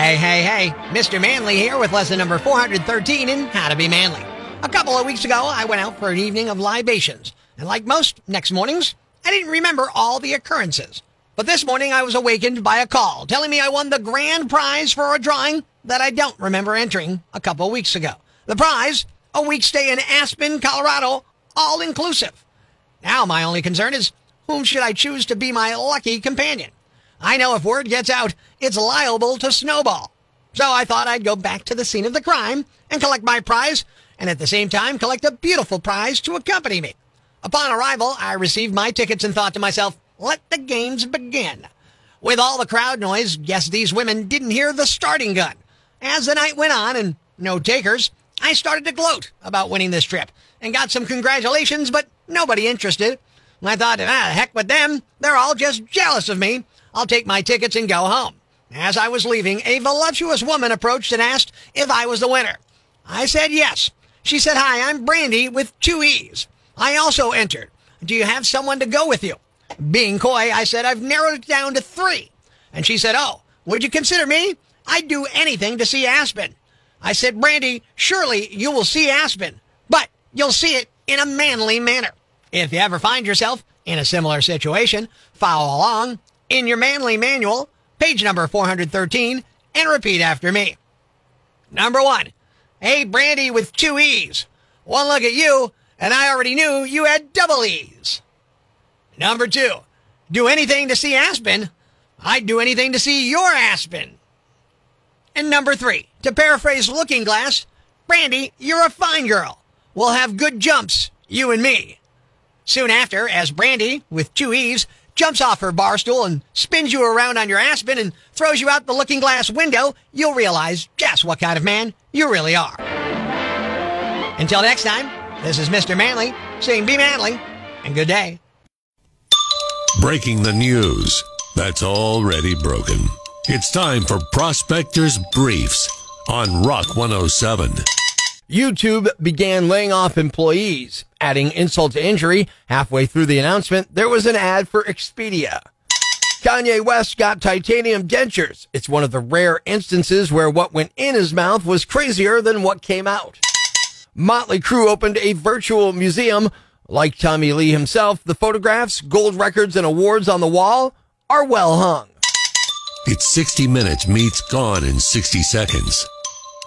Hey, hey, hey, Mr. Manly here with lesson number 413 in How to Be Manly. A couple of weeks ago, I went out for an evening of libations, and like most next mornings, I didn't remember all the occurrences. But this morning, I was awakened by a call telling me I won the grand prize for a drawing that I don't remember entering a couple of weeks ago. The prize, a week stay in Aspen, Colorado, all inclusive. Now, my only concern is whom should I choose to be my lucky companion? I know if word gets out, it's liable to snowball. So I thought I'd go back to the scene of the crime and collect my prize, and at the same time collect a beautiful prize to accompany me. Upon arrival, I received my tickets and thought to myself, let the games begin. With all the crowd noise, guess these women didn't hear the starting gun. As the night went on and no takers, I started to gloat about winning this trip and got some congratulations, but nobody interested. I thought, ah, heck with them. They're all just jealous of me. I'll take my tickets and go home. As I was leaving, a voluptuous woman approached and asked if I was the winner. I said yes. She said, Hi, I'm Brandy with two E's. I also entered. Do you have someone to go with you? Being coy, I said, I've narrowed it down to three. And she said, Oh, would you consider me? I'd do anything to see Aspen. I said, Brandy, surely you will see Aspen, but you'll see it in a manly manner. If you ever find yourself in a similar situation, follow along in your manly manual, page number 413, and repeat after me. Number one, hey, Brandy with two E's. One look at you, and I already knew you had double E's. Number two, do anything to see Aspen. I'd do anything to see your Aspen. And number three, to paraphrase Looking Glass, Brandy, you're a fine girl. We'll have good jumps, you and me. Soon after, as Brandy, with two E's, jumps off her bar stool and spins you around on your Aspen and throws you out the looking glass window, you'll realize just what kind of man you really are. Until next time, this is Mr. Manly saying be manly and good day. Breaking the news that's already broken. It's time for Prospectors Briefs on Rock 107. YouTube began laying off employees. Adding insult to injury, halfway through the announcement, there was an ad for Expedia. Kanye West got titanium dentures. It's one of the rare instances where what went in his mouth was crazier than what came out. Motley Crue opened a virtual museum. Like Tommy Lee himself, the photographs, gold records, and awards on the wall are well hung. It's 60 Minutes meets Gone in 60 Seconds.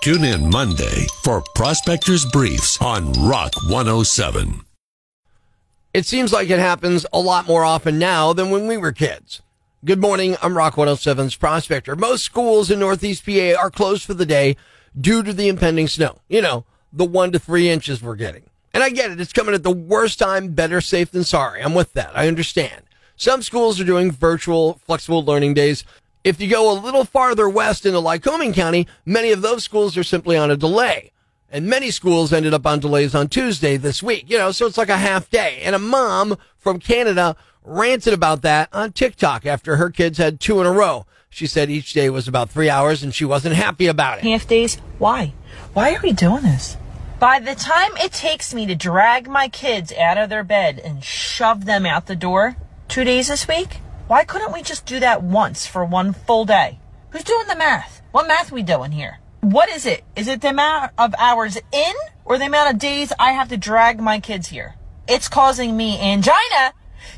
Tune in Monday for Prospectors Briefs on Rock 107. It seems like it happens a lot more often now than when we were kids. Good morning. I'm Rock 107's prospector. Most schools in Northeast PA are closed for the day due to the impending snow. You know, the one to three inches we're getting. And I get it. It's coming at the worst time. Better safe than sorry. I'm with that. I understand. Some schools are doing virtual flexible learning days. If you go a little farther west into Lycoming County, many of those schools are simply on a delay. And many schools ended up on delays on Tuesday this week, you know, so it's like a half day. And a mom from Canada ranted about that on TikTok after her kids had two in a row. She said each day was about three hours and she wasn't happy about it. Half days? Why? Why are we doing this? By the time it takes me to drag my kids out of their bed and shove them out the door, two days this week, why couldn't we just do that once for one full day? Who's doing the math? What math we doing here? What is it? Is it the amount of hours in or the amount of days I have to drag my kids here? It's causing me angina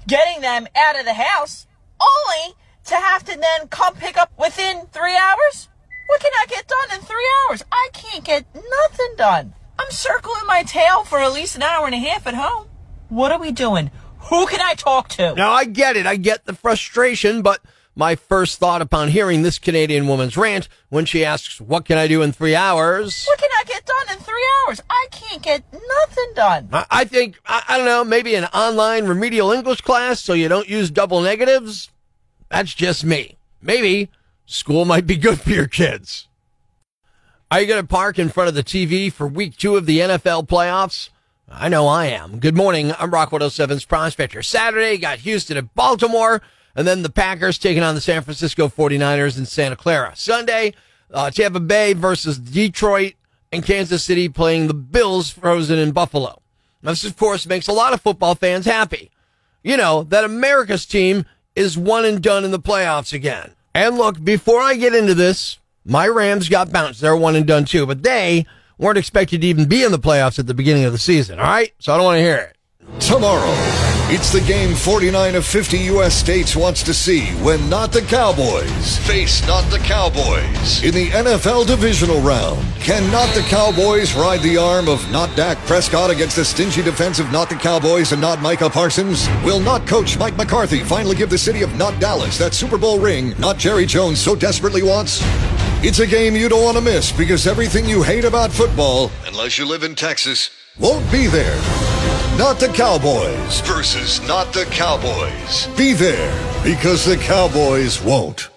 getting them out of the house only to have to then come pick up within three hours? What can I get done in three hours? I can't get nothing done. I'm circling my tail for at least an hour and a half at home. What are we doing? Who can I talk to? Now, I get it. I get the frustration, but my first thought upon hearing this Canadian woman's rant when she asks, What can I do in three hours? What can I get done in three hours? I can't get nothing done. I, I think, I, I don't know, maybe an online remedial English class so you don't use double negatives? That's just me. Maybe school might be good for your kids. Are you going to park in front of the TV for week two of the NFL playoffs? I know I am. Good morning. I'm Rock 107's prospector. Saturday got Houston at Baltimore, and then the Packers taking on the San Francisco 49ers in Santa Clara. Sunday, uh, Tampa Bay versus Detroit, and Kansas City playing the Bills frozen in Buffalo. This, of course, makes a lot of football fans happy. You know, that America's team is one and done in the playoffs again. And look, before I get into this, My Rams got bounced. They're one and done too, but they weren't expected to even be in the playoffs at the beginning of the season. All right. So I don't want to hear it. Tomorrow, it's the game 49 of 50 U.S. states wants to see when not the Cowboys face not the Cowboys in the NFL divisional round. Can not the Cowboys ride the arm of not Dak Prescott against the stingy defense of not the Cowboys and not Micah Parsons? Will not coach Mike McCarthy finally give the city of not Dallas that Super Bowl ring not Jerry Jones so desperately wants? It's a game you don't want to miss because everything you hate about football, unless you live in Texas, won't be there. Not the Cowboys versus not the Cowboys. Be there because the Cowboys won't.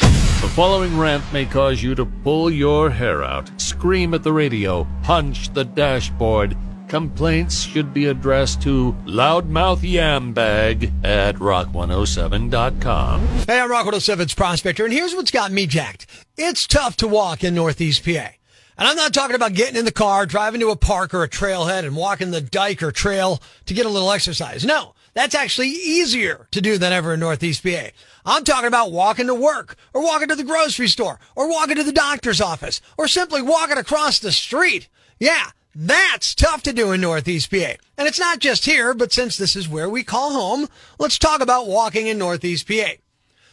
The following rant may cause you to pull your hair out, scream at the radio, punch the dashboard. Complaints should be addressed to loudmouth yambag at rock107.com. Hey, I'm Rock 107's Prospector, and here's what's got me jacked. It's tough to walk in Northeast PA. And I'm not talking about getting in the car, driving to a park or a trailhead and walking the dike or trail to get a little exercise. No, that's actually easier to do than ever in Northeast PA. I'm talking about walking to work or walking to the grocery store or walking to the doctor's office or simply walking across the street. Yeah, that's tough to do in Northeast PA. And it's not just here, but since this is where we call home, let's talk about walking in Northeast PA.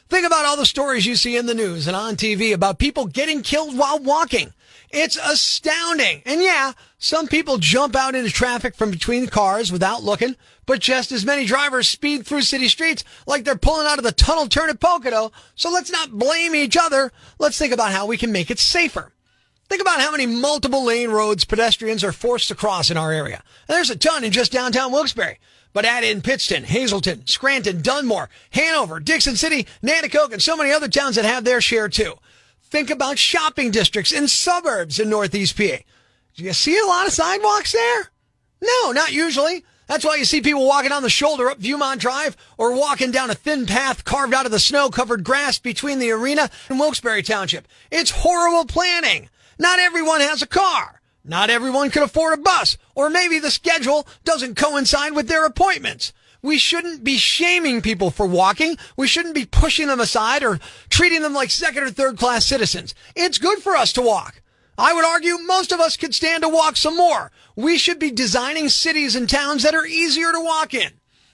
Think about all the stories you see in the news and on TV about people getting killed while walking. It's astounding. And yeah, some people jump out into traffic from between cars without looking, but just as many drivers speed through city streets like they're pulling out of the tunnel turn at Pocono. So let's not blame each other. Let's think about how we can make it safer. Think about how many multiple lane roads pedestrians are forced to cross in our area. There's a ton in just downtown Wilkes-Barre. But add in Pittston, Hazleton, Scranton, Dunmore, Hanover, Dickson City, Nanticoke, and so many other towns that have their share too. Think about shopping districts and suburbs in Northeast PA. Do you see a lot of sidewalks there? No, not usually. That's why you see people walking on the shoulder up Viewmont Drive or walking down a thin path carved out of the snow covered grass between the arena and Wilkes-Barre Township. It's horrible planning. Not everyone has a car. Not everyone can afford a bus, or maybe the schedule doesn't coincide with their appointments. We shouldn't be shaming people for walking. We shouldn't be pushing them aside or treating them like second or third class citizens. It's good for us to walk. I would argue most of us could stand to walk some more. We should be designing cities and towns that are easier to walk in.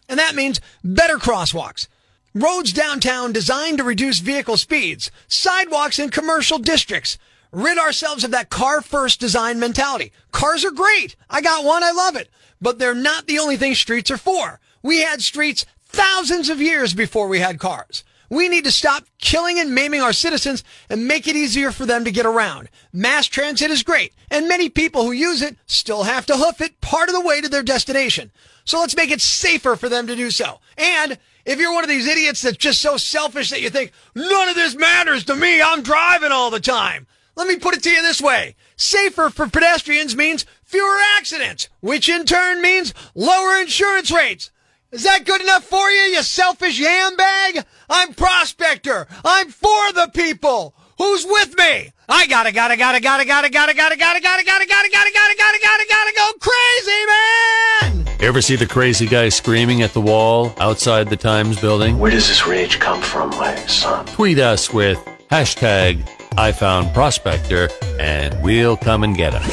And that means better crosswalks. Roads downtown designed to reduce vehicle speeds, sidewalks in commercial districts. Rid ourselves of that car first design mentality. Cars are great. I got one. I love it. But they're not the only thing streets are for. We had streets thousands of years before we had cars. We need to stop killing and maiming our citizens and make it easier for them to get around. Mass transit is great, and many people who use it still have to hoof it part of the way to their destination. So let's make it safer for them to do so. And if you're one of these idiots that's just so selfish that you think, none of this matters to me, I'm driving all the time. Let me put it to you this way. Safer for pedestrians means fewer accidents, which in turn means lower insurance rates. Is that good enough for you, you selfish handbag? I'm Prospector. I'm for the people. Who's with me? I gotta, gotta, gotta, gotta, gotta, gotta, gotta, gotta, gotta, gotta, gotta, gotta, gotta, gotta, gotta, gotta go crazy, man! Ever see the crazy guy screaming at the wall outside the Times building? Where does this rage come from, my son? Tweet us with hashtag I found Prospector and we'll come and get him.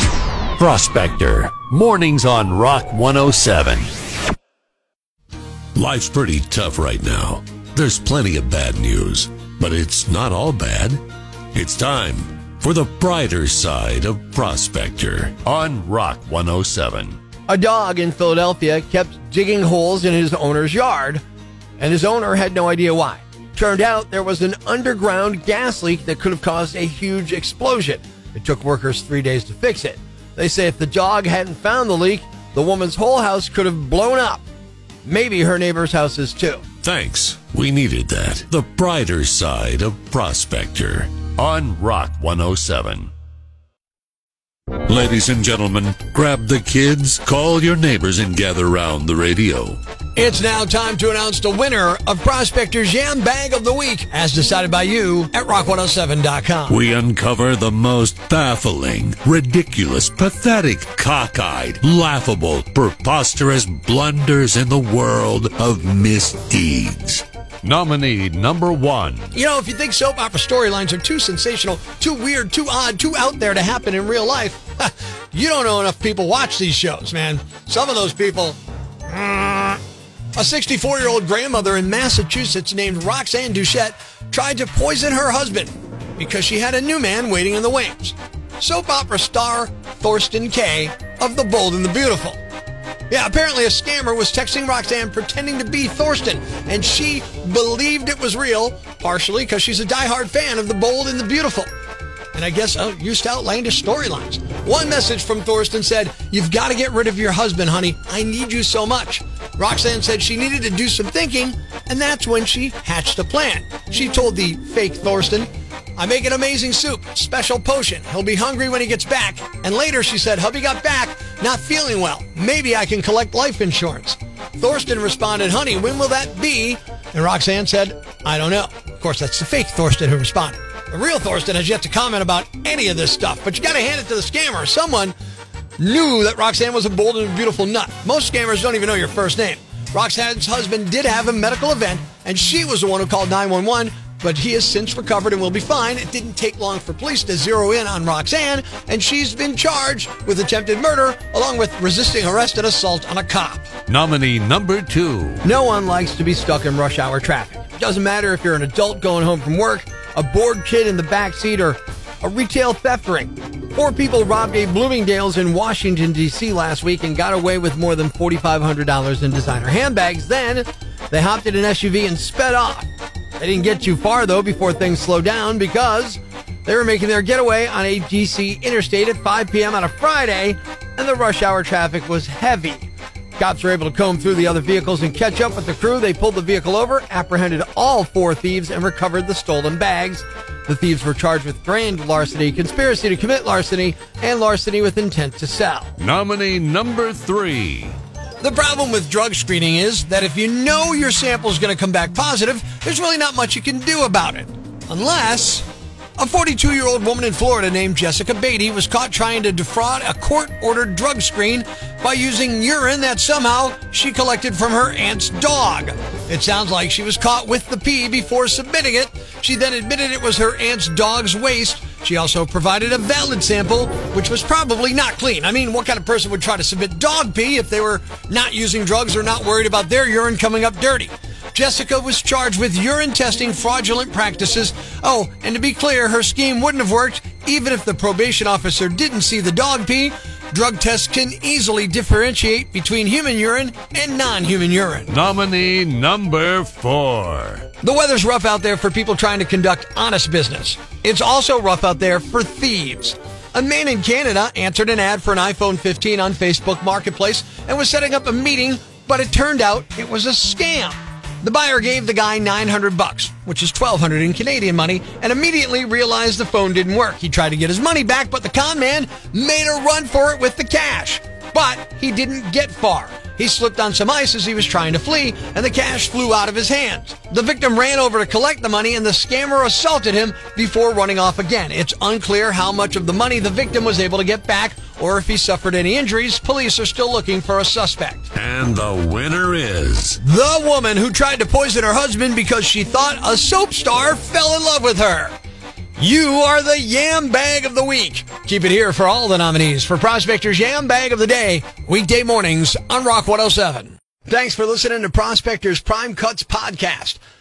Prospector, mornings on Rock 107. Life's pretty tough right now. There's plenty of bad news, but it's not all bad. It's time for the brighter side of Prospector on Rock 107. A dog in Philadelphia kept digging holes in his owner's yard, and his owner had no idea why. Turned out there was an underground gas leak that could have caused a huge explosion. It took workers three days to fix it. They say if the dog hadn't found the leak, the woman's whole house could have blown up. Maybe her neighbor's houses too. Thanks. We needed that. The brighter side of Prospector on Rock 107. Ladies and gentlemen, grab the kids, call your neighbors, and gather round the radio. It's now time to announce the winner of Prospector's Yam Bag of the Week, as decided by you at rock107.com. We uncover the most baffling, ridiculous, pathetic, cockeyed, laughable, preposterous blunders in the world of misdeeds. Nominee number one. You know, if you think soap opera storylines are too sensational, too weird, too odd, too out there to happen in real life, you don't know enough people watch these shows, man. Some of those people. Mm, A 64 year old grandmother in Massachusetts named Roxanne Duchette tried to poison her husband because she had a new man waiting in the wings. Soap opera star Thorsten Kaye of The Bold and the Beautiful. Yeah, apparently a scammer was texting Roxanne pretending to be Thorsten, and she believed it was real, partially because she's a diehard fan of The Bold and the Beautiful. And I guess uh, used to outlandish storylines. One message from Thorsten said, You've got to get rid of your husband, honey. I need you so much. Roxanne said she needed to do some thinking, and that's when she hatched a plan. She told the fake Thorsten, I make an amazing soup, special potion. He'll be hungry when he gets back. And later she said, hubby got back, not feeling well. Maybe I can collect life insurance. Thorsten responded, honey, when will that be? And Roxanne said, I don't know. Of course, that's the fake Thorsten who responded. The real Thorsten has yet to comment about any of this stuff, but you gotta hand it to the scammer. Someone knew that Roxanne was a bold and beautiful nut. Most scammers don't even know your first name. Roxanne's husband did have a medical event, and she was the one who called 911, but he has since recovered and will be fine. It didn't take long for police to zero in on Roxanne, and she's been charged with attempted murder along with resisting arrest and assault on a cop. Nominee number two. No one likes to be stuck in rush hour traffic. Doesn't matter if you're an adult going home from work, a bored kid in the back seat, or a retail theft ring. Four people robbed a Bloomingdale's in Washington, D.C. last week and got away with more than $4,500 in designer handbags. Then they hopped in an SUV and sped off. They didn't get too far, though, before things slowed down because they were making their getaway on a DC interstate at 5 p.m. on a Friday, and the rush hour traffic was heavy. Cops were able to comb through the other vehicles and catch up with the crew. They pulled the vehicle over, apprehended all four thieves, and recovered the stolen bags. The thieves were charged with grand larceny, conspiracy to commit larceny, and larceny with intent to sell. Nominee number three. The problem with drug screening is that if you know your sample is going to come back positive, there's really not much you can do about it. Unless a 42 year old woman in Florida named Jessica Beatty was caught trying to defraud a court ordered drug screen by using urine that somehow she collected from her aunt's dog. It sounds like she was caught with the pee before submitting it. She then admitted it was her aunt's dog's waste. She also provided a valid sample, which was probably not clean. I mean, what kind of person would try to submit dog pee if they were not using drugs or not worried about their urine coming up dirty? Jessica was charged with urine testing fraudulent practices. Oh, and to be clear, her scheme wouldn't have worked even if the probation officer didn't see the dog pee. Drug tests can easily differentiate between human urine and non human urine. Nominee number four. The weather's rough out there for people trying to conduct honest business. It's also rough out there for thieves. A man in Canada answered an ad for an iPhone 15 on Facebook Marketplace and was setting up a meeting, but it turned out it was a scam. The buyer gave the guy 900 bucks, which is 1200 in Canadian money, and immediately realized the phone didn't work. He tried to get his money back, but the con man made a run for it with the cash. But he didn't get far. He slipped on some ice as he was trying to flee, and the cash flew out of his hands. The victim ran over to collect the money, and the scammer assaulted him before running off again. It's unclear how much of the money the victim was able to get back, or if he suffered any injuries. Police are still looking for a suspect. And the winner is The woman who tried to poison her husband because she thought a soap star fell in love with her. You are the Yam Bag of the Week. Keep it here for all the nominees for Prospector's Yam Bag of the Day, weekday mornings on Rock 107. Thanks for listening to Prospector's Prime Cuts podcast.